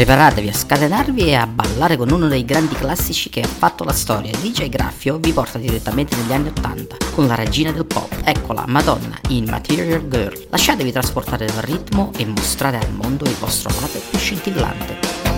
Preparatevi a scatenarvi e a ballare con uno dei grandi classici che ha fatto la storia. DJ Graffio vi porta direttamente negli anni 80 con la regina del pop, eccola Madonna in Material Girl. Lasciatevi trasportare dal ritmo e mostrate al mondo il vostro lato più scintillante.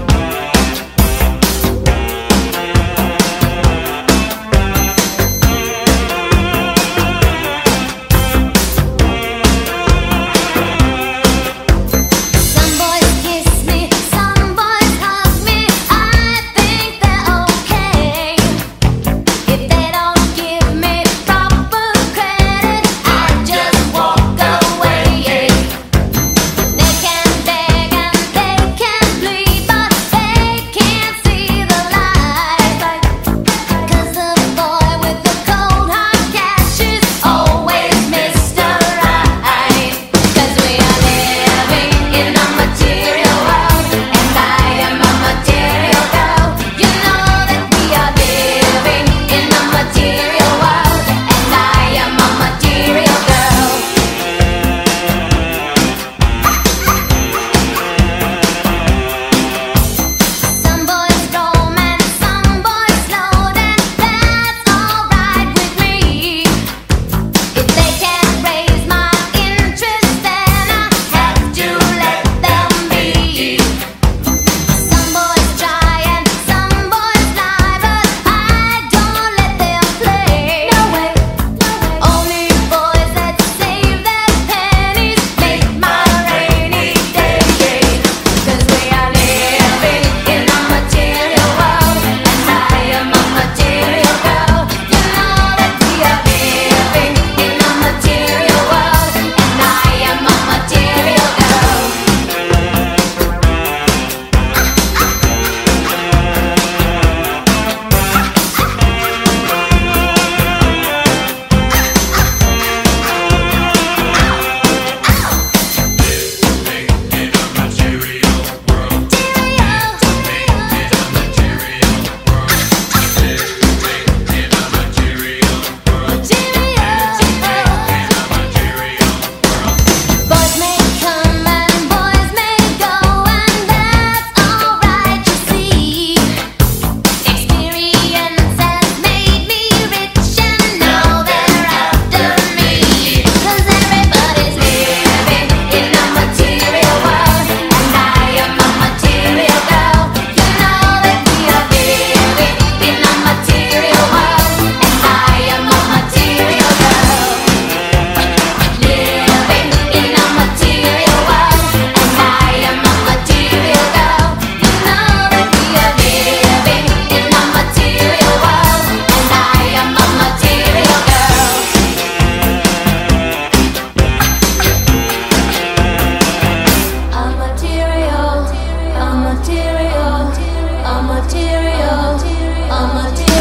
i'm Mama.